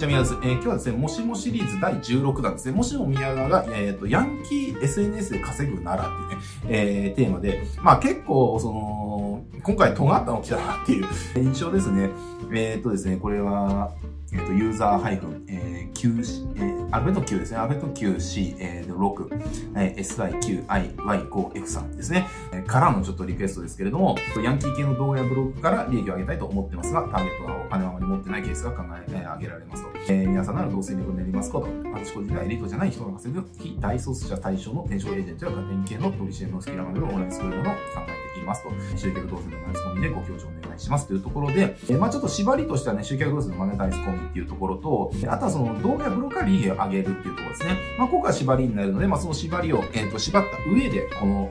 ちゃみやず。えー、今日はですね、もしもシリーズ第16弾ですね。もしも宮川が、えっ、ー、と、ヤンキー SNS で稼ぐならっていうね、えー、テーマで、まあ結構、その、今回尖ったの来たなっていう 印象ですね。えっ、ー、とですね、これは、えっ、と、ユーザー配分、えー、9、えー、アルベット9ですね。アルベット 9C、えー、6、えー、SIQIY5F3 ですね。え、からのちょっとリクエストですけれども、ヤンキー系の動画やブログから利益を上げたいと思ってますが、ターゲットはお金はあまり持ってないケースが考え、えー、上げられますと。えー、皆さんならどう戦略になりますかと。私個人がエリートじゃない人が稼ぐ非大卒者対象の転職エージェントや家庭系の取り支援のスキルが学べるオンラインスクールものを考えていますと。集客動線のマネスコミでご教授お願いしますというところで、えー、まあちょっと縛りとしてはね、集客動線のマネタイズコミっていうところと、あとはその動画やブログから利益を上げるっていうところですね。まあここは縛りになるので、まあその縛りを、えっ、ー、と、縛った上で、この、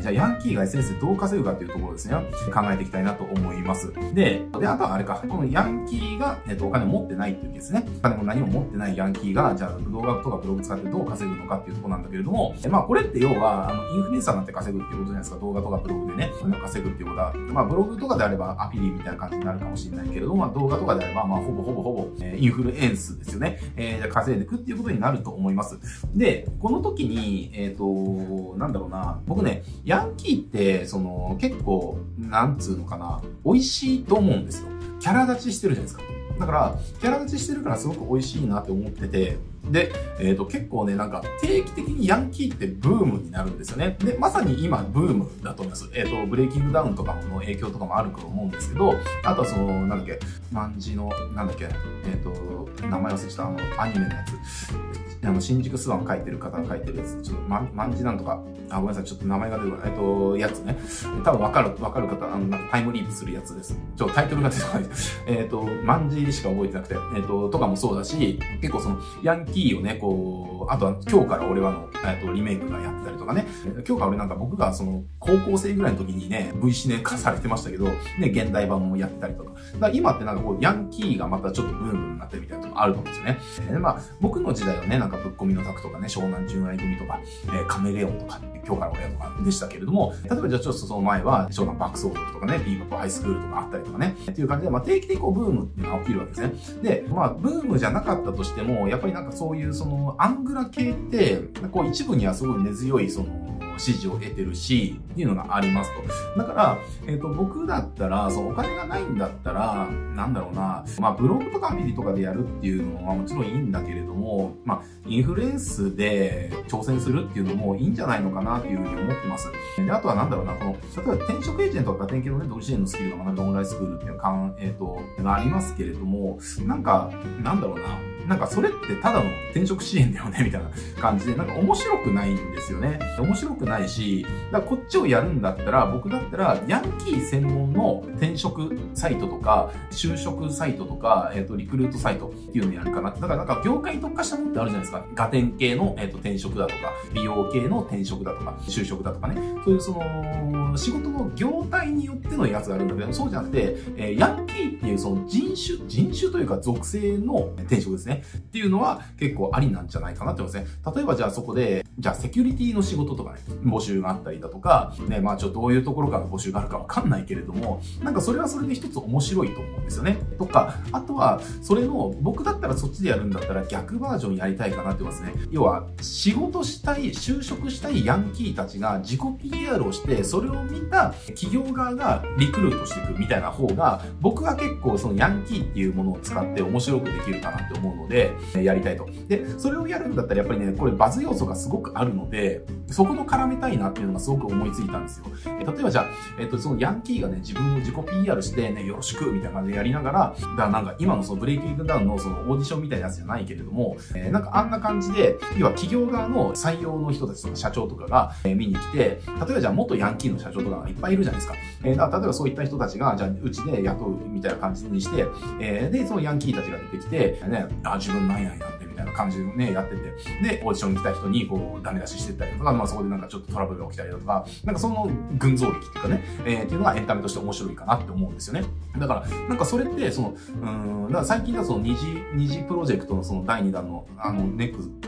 じゃあヤンキーが SNS でどう稼ぐかっていうところですね、考えていきたいなと思います。で、で、あとはあれか、このヤンキーが、えっ、と、お金持ってないっていうですね、お金も何も持ってないヤンキーが、じゃあ動画とかブログ使ってどう稼ぐのかっていうところなんだけれども、まあこれって要は、あの、インフルエンサーなって稼ぐっていうことじゃないですか、動画とかブログでね、稼ぐっていうことは、まあブログとかであればアフィリみたいな感じになるかもしれないけれども、まあ動画とかであれば、まあほぼほぼほぼ、えー、インフルエンスですよね、えー、稼いでいくっていうことになると思います。で、この時に、えっ、ー、と、なんだろうな、僕ね、ヤンキーって、その、結構、なんつうのかな、美味しいと思うんですよ。キャラ立ちしてるじゃないですか。だから、キャラ立ちしてるからすごく美味しいなって思ってて、で、えっ、ー、と、結構ね、なんか、定期的にヤンキーってブームになるんですよね。で、まさに今、ブームだと思います。えっ、ー、と、ブレイキングダウンとかの影響とかもあると思うんですけど、あとはその、なんだっけ、万字の、なんだっけ、えっ、ー、と、名前忘れした、あの、アニメのやつ。あの、新宿スワン書いてる方が書いてるやつ、ちょっと、ま、万字なんとか、あ、ごめんなさい、ちょっと名前が出てこない。えっ、と、やつね。多分わかる、わかる方、あの、なんかタイムリープするやつです。ちょ、タイトルが出てこない。えっ、と、万字しか覚えてなくて、えっ、と、とかもそうだし、結構その、ヤンキーをね、こう、あとは今日から俺はの、えっと、リメイクがやってたりとかね。今日から俺なんか僕がその、高校生ぐらいの時にね、V シネ化されてましたけど、ね、現代版もやってたりとか。だから今ってなんかこう、ヤンキーがまたちょっとブームになってるみたいなとこあると思うんですよね。えー、まあ、僕の時代はね、なんかぶっ込みのタクとかね、湘南純愛組とか、えー、カメレオンとか、今日から俺とかでしたけれども、例えばじゃあちょっとその前は、湘南爆走族とかね、ビーバップハイスクールとかあったりとかね、っていう感じで、まあ定期的にこうブームっていうのが起きるわけですね。で、まあブームじゃなかったとしても、やっぱりなんかそういうそのアングラ系って、こう一部にはすごい根強いその、支持を得てるし、っていうのがありますと。だから、えっ、ー、と、僕だったら、そのお金がないんだったら、なんだろうな、まあ、ブログとかアフィリとかでやるっていうのはもちろんいいんだけれども、まあ、インフルエンスで挑戦するっていうのもいいんじゃないのかなっていうふうに思ってます。で、あとはなんだろうな、この、例えば転職エージェントとか転勤のね、独自支援のスキルが学ぶオンラインスクールっていうかん、えっ、ー、と、ありますけれども、なんか、なんだろうな、なんかそれってただの転職支援だよね、みたいな感じで、なんか面白くないんですよね。面白くないし、だからこっちをやるんだったら、僕だったら、ヤンキー専門の転職サイトとか、就職サイトとか、えっ、ー、と、リクルートサイトっていうのをやるかな。だからなんか業界特化したものってあるじゃないですか。ガテン系の、えーと、転職だとか、美容系の転職だとか、就職だとかね。そういうその、仕事の業態によってのやつがあるんだけど、そうじゃなくて、えー、ヤンキーっていうその人種、人種というか属性の転職ですね。っていうのは結構ありなんじゃないかなって思いますね。例えばじゃあそこで、じゃあセキュリティの仕事とかね、募集があったりだとか、ね、まあちょっとどういうところから募集があるかわかんないけれども、なんかそれはそれで一つ面白いと思うんですよね。とか、あとは、それの、僕だったらそっちでやるんだったら逆バージョンやりたいかなって思いますね。要は、仕事したい、就職したいヤンキーたちが自己 PR をして、それを見た企業側がリクルートしていくみたいな方が、僕は結構そのヤンキーっていうものを使って面白くできるかなって思うので、でやりたいと。で、それをやるんだったらやっぱりね、これバズ要素がすごくあるので、そこの絡めたいなっていうのがすごく思いついたんですよ。え例えばじゃあ、えっ、と、そのヤンキーがね、自分を自己 PR してね、よろしくみたいな感じでやりながら、だからなんか今のそのブレイキングダウンのそのオーディションみたいなやつじゃないけれども、えー、なんかあんな感じで、要は企業側の採用の人たちとか社長とかが、えー、見に来て、例えばじゃあ元ヤンキーの社長とかがいっぱいいるじゃないですか。えー、例えばそういった人たちが、じゃあうちで雇うみたいな感じにして、えー、で、そのヤンキーたちが出てきて、ね、あ、自分なんやんやってみたいな感じでね、やってて、で、オーディションに来た人にこう、ダメ出ししてったりとか、まあそこでなんかちょっとトラブルが起きたりだとか、なんかその群像劇っていうかね、えー、っていうのがエンタメとして面白いかなって思うんですよね。だから、なんかそれって、その、うん、だから最近だとその二次、二次プロジェクトのその第2弾の、あの、ネック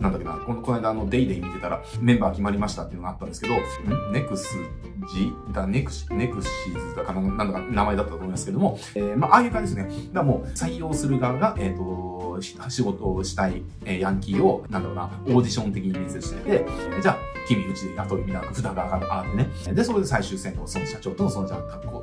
なんだっけな、このこの間あの、デイデイ見てたらメンバー決まりましたっていうのがあったんですけど、ん？ネクスジ？だ、ネクシ、ネクシーズだかな、なんだか名前だったと思いますけども、えー、まあ、ああいう感じですね。だからもう、採用する側が、えっ、ー、と、仕事をしたい、えー、ヤンキーを、なんだろうな、オーディション的に面接してて、じゃあ、君うちで雇いみたいな札が上がってね。で、それで最終選考、その社長とのその、じゃ、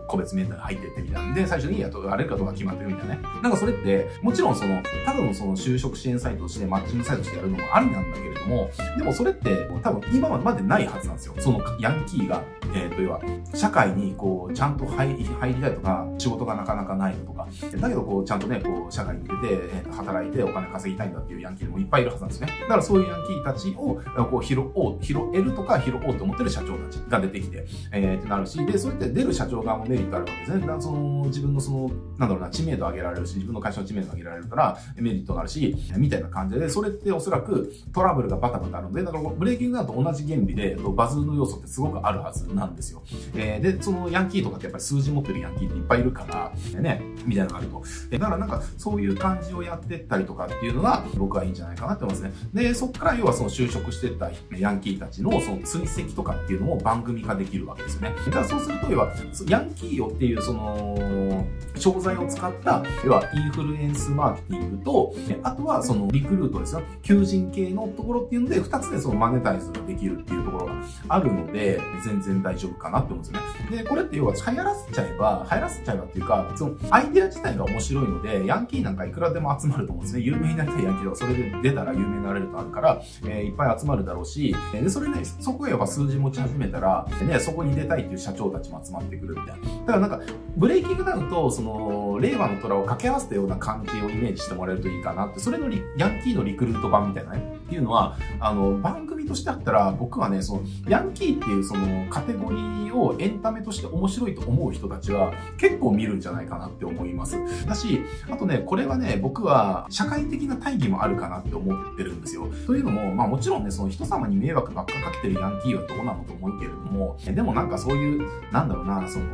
個別面談入ってってみたいなんで、最初に雇われるかどうか決まってるみたいなね。なんかそれって、もちろんその、ただのその就職支援サイトとして、マッチングサイトとしてやるのもありなんだけれども、でもそれって、多分今までないはずなんですよ。そのヤンキーが、えっ、ー、と、要は、社会にこう、ちゃんと入り入りたいとか、仕事がなかなかないとか、だけどこう、ちゃんとね、こう、社会に出て、働いてお金稼ぎたいんだっていうヤンキーもいっぱいいるはずなんですね。だからそういうヤンキーたちを、こう、拾おう、拾えるとか拾おうと思ってる社長たちが出てきて、えー、ってなるし、で、そうやって出る社長側もメリットあるわけですね。その、自分のその、なんだろうな、知名度上げられるし、自分の会社の知名度上げられるから、メリットがあるし、みたいな感じで、それっておそらくトラブルがバタバタあるので、だからブレイキングダウンと同じ原理で、バズの要素ってすごくあるはずなんですよ。えー、で、そのヤンキーとかってやっぱり数字持ってるヤンキーっていっぱいいるから、ね、みたいなのがあると。だからなんか、そういう感じをやってったりとかっていうのが、僕はいいんじゃないかなって思いますね。で、そっから要はその就職してったヤンキーたちのその追跡とかっていうのも番組化できるわけですよね。だからそうすると、要は、ヤンキーよっていうその、商材を使った、要はインフルエンスマーケティングと、あとはそのリクルートですよ。求人系のところっていうので、二つでそのマネタイズができるっていうところがあるので、全然大丈夫かなって思うんですよね。で、これって要は流行らせちゃえば、流行らせちゃえばっていうか、そのアイデア自体が面白いので、ヤンキーなんかいくらでも集まると思うんですね。有名になりたいヤンキーとか、それで出たら有名になれるとあるから、えー、いっぱい集まるだろうし、で、それね、そこへやっぱ数字持ち始めたら、ね、そこに出たいっていう社長たちも集まってくるみたいな。だからなんか、ブレイキングダウンと、その、令和の虎を掛け合わせたような関係をイメージしてもらえるといいかなって、それのヤンキーのリクルート版みたいなね、っていうのは、あの、番組としてあったら、僕はね、その、ヤンキーっていうそのカテゴリーをエンタメとして面白いと思う人たちは、結構見るんじゃないかなって思います。だし、あとね、これはね、僕は社会的な大義もあるかなって思ってるんですよ。というのも、まあもちろんね、その人様に迷惑ばっかかけてるヤンキーはどうなのと思うけれども、でもなんかそういう、なんだろうな、その、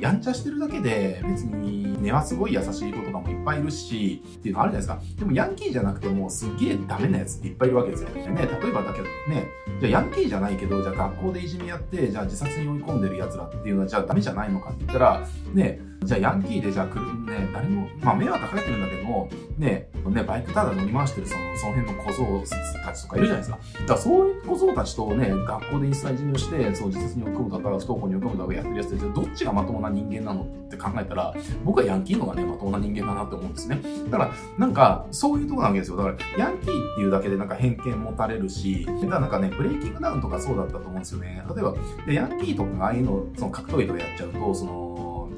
やんちゃしてるだけで、別に根はすごい優しい子とかもいっぱいいるし、っていうのあるじゃないですか。でもヤンキーじゃなくても、すっげえダメなやつっていっぱいいるわけですよ。ね、例えばだけどね、じゃあヤンキーじゃないけど、じゃあ学校でいじめやって、じゃあ自殺に追い込んでる奴らっていうのは、じゃあダメじゃないのかって言ったら、ね、じゃあヤンキーでじゃあ来る、ね、誰も、まあ迷惑かけてるんだけども、ね、ね、バイクただ乗り回してるその、その辺の小僧たちとかいるじゃないですか。だからそういう小僧たちとね、学校でインスタいじめをして、その自殺に追い込むだか、不登校に追い込むだかやってるやつで、どっちがまともな人間なのって考えたら、僕はヤンキーのがね、まともな人間だなって思うんですね。だから、なんか、そういうとこなわけですよ。だから、ヤンキーっていうだけでなんか偏見持たれるし、だからなんかね、ブレイキングダウンとかそうだったと思うんですよね。例えば、で、ヤンキーとかああいうの、その格闘技とかやっちゃうと、その、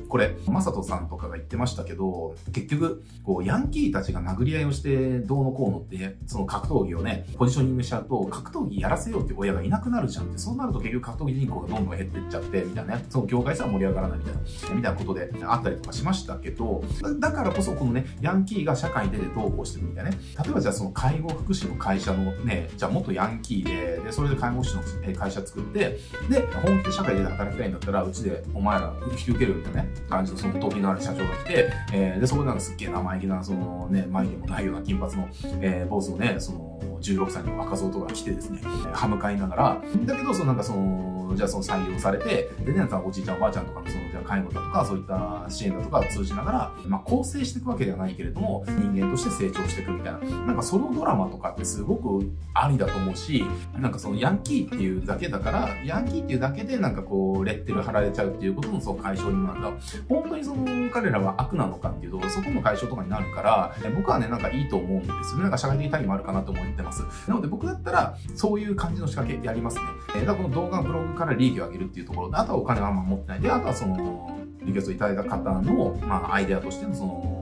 これ、マサトさんとかが言ってましたけど、結局、こう、ヤンキーたちが殴り合いをして、どうのこうのって、その格闘技をね、ポジショニングしちゃうと、格闘技やらせようって親がいなくなるじゃんって、そうなると結局格闘技人口がどんどん減ってっちゃって、みたいなね、その業界さは盛り上がらないみたいな、みたいなことであったりとかしましたけど、だからこそこのね、ヤンキーが社会に出てどうこうしてるみたいなね、例えばじゃあその介護福祉の会社のね、じゃあ元ヤンキーで、で、それで介護福祉の会社作って、で、本気で社会で働きたいんだったら、うちでお前ら引き受けるみたいなね、感じのその時のある社長が来て、えー、で、そこでなんかすっげえ生意気な、そのね、眉毛もないような金髪の、えー、坊主のね、その、16歳の若造とか来てですね、歯向かいながら、だけど、そのなんかその、じゃあその採用されて、でね、おじいちゃんおばあちゃんとかのその、じゃあ介護だとか、そういった支援だとかを通じながら、まあ構成していくわけではないけれども、人間として成長していくみたいな、なんかそのドラマとかってすごくありだと思うし、なんかそのヤンキーっていうだけだから、ヤンキーっていうだけでなんかこう、レッテル貼られちゃうっていうことのその解消にもなんだ。本当にその彼らは悪なのかっていうと、そこの解消とかになるから、僕はね、なんかいいと思うんですよね。なんか社会的対義もあるかなと思ってます。なので僕だったら、そういう感じの仕掛けやりますね。えー、だからこの動画ブログから利益を上げるっていうところで、あとはお金はあんま持ってないで、あとはその、リクエストいただいた方の、まあ、アイデアとしてのその、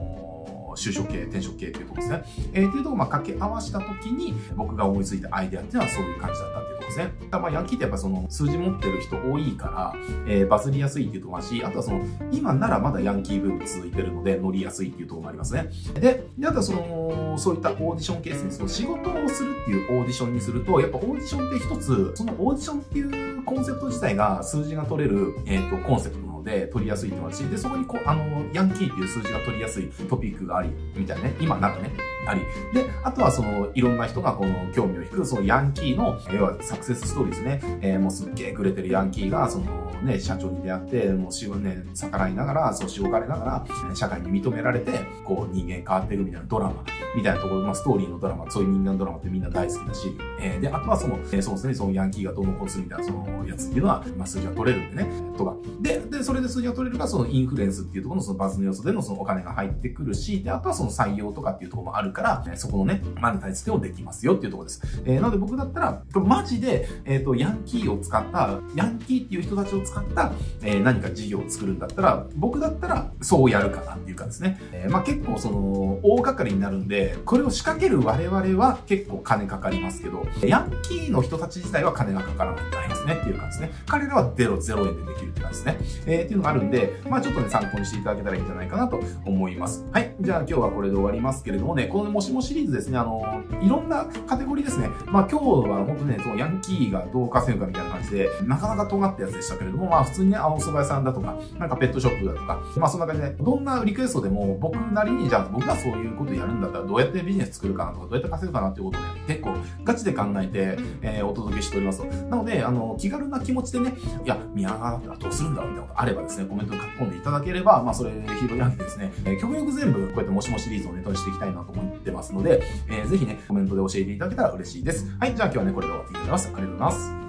就職系、転職系っていうところですね。えー、っていうところをまあ掛け合わせたときに、僕が思いついたアイデアっていうのはそういう感じだったっていうところですね。だまあヤンキーってやっぱその数字持ってる人多いから、えー、バズりやすいっていうところもあるし、あとはその、今ならまだヤンキーブーム続いてるので乗りやすいっていうところもありますね。で、であとはその、そういったオーディションケースに、その仕事をするっていうオーディションにすると、やっぱオーディションって一つ、そのオーディションっていうコンセプト自体が数字が取れる、えっ、ー、と、コンセプトので取りやすいっていうのがあるし、で、そこにこう、あの、ヤンキーっていう数字が取りやすいトピックがあり、みたいなね、今なんかね、あり。で、あとはその、いろんな人がこの興味を引く、そのヤンキーの、要はサクセスストーリーですね。えー、もうすっげえくれてるヤンキーが、そのね、社長に出会って、もう死をね、逆らいながら、そうしごかれながら、社会に認められて、こう人間変わっていくみたいなドラマ、みたいなところ、まあストーリーのドラマ、そういう人間ドラマってみんな大好きだし、えー、で、あとはその、えー、そうですね、そのヤンキーがどうのこうするみたいな、そのやつっていうのは、まあ数字が取れるんでね、とか。で、で、それで数字が取れるか、そのインフルエンスっていうところのそのバズの要素でのそのお金が入ってくるし、で、あとはその採用とかっていうところもあるから、そこのね、マネタイズをできますよっていうところです。えー、なので僕だったら、マジで、えっ、ー、と、ヤンキーを使った、ヤンキーっていう人たちを使った、えー、何か事業を作るんだったら、僕だったらそうやるかなっていうかですね。えー、まあ結構その、大掛かりになるんで、これを仕掛ける我々は結構金かかりますけど、ヤンキーの人たち自体は金がかからないとなりますねっていう感じですね。彼らはゼロ、ゼロ円でできるって感じですね。えー、っていうのがあるんで、まあちょっとね、参考にしていただけたらいいんじゃないかなと思います。はい。じゃあ今日はこれで終わりますけれどもね、このもしもシリーズですね、あの、いろんなカテゴリーですね。まあ今日は本当ね、そのヤンキーがどう稼ぐかみたいな感じで、なかなか尖ったやつでしたけれども、まあ普通にね、あの、蕎麦屋さんだとか、なんかペットショップだとか、まあそんな感じで、どんなリクエストでも僕なりにじゃあ僕がそういうことやるんだったらどうやってビジネス作るかなとか、どうやって稼ぐかなっていうことをね、結構ガチで考えて、えー、お届けしております。なので、あの、気軽な気持ちでね、いや、宮川だったらどうするんだろうみたいなことあればですね、コメントに書き込んでいただければ、まあそれ拾い上げてですね、えー、極力全部こうやってもしもシリーズをネタにしていきたいなと思ってますので、えー、ぜひね、コメントで教えていただけたら嬉しいです。はい、じゃあ今日はね、これで終わっていきます。ありがとうございます。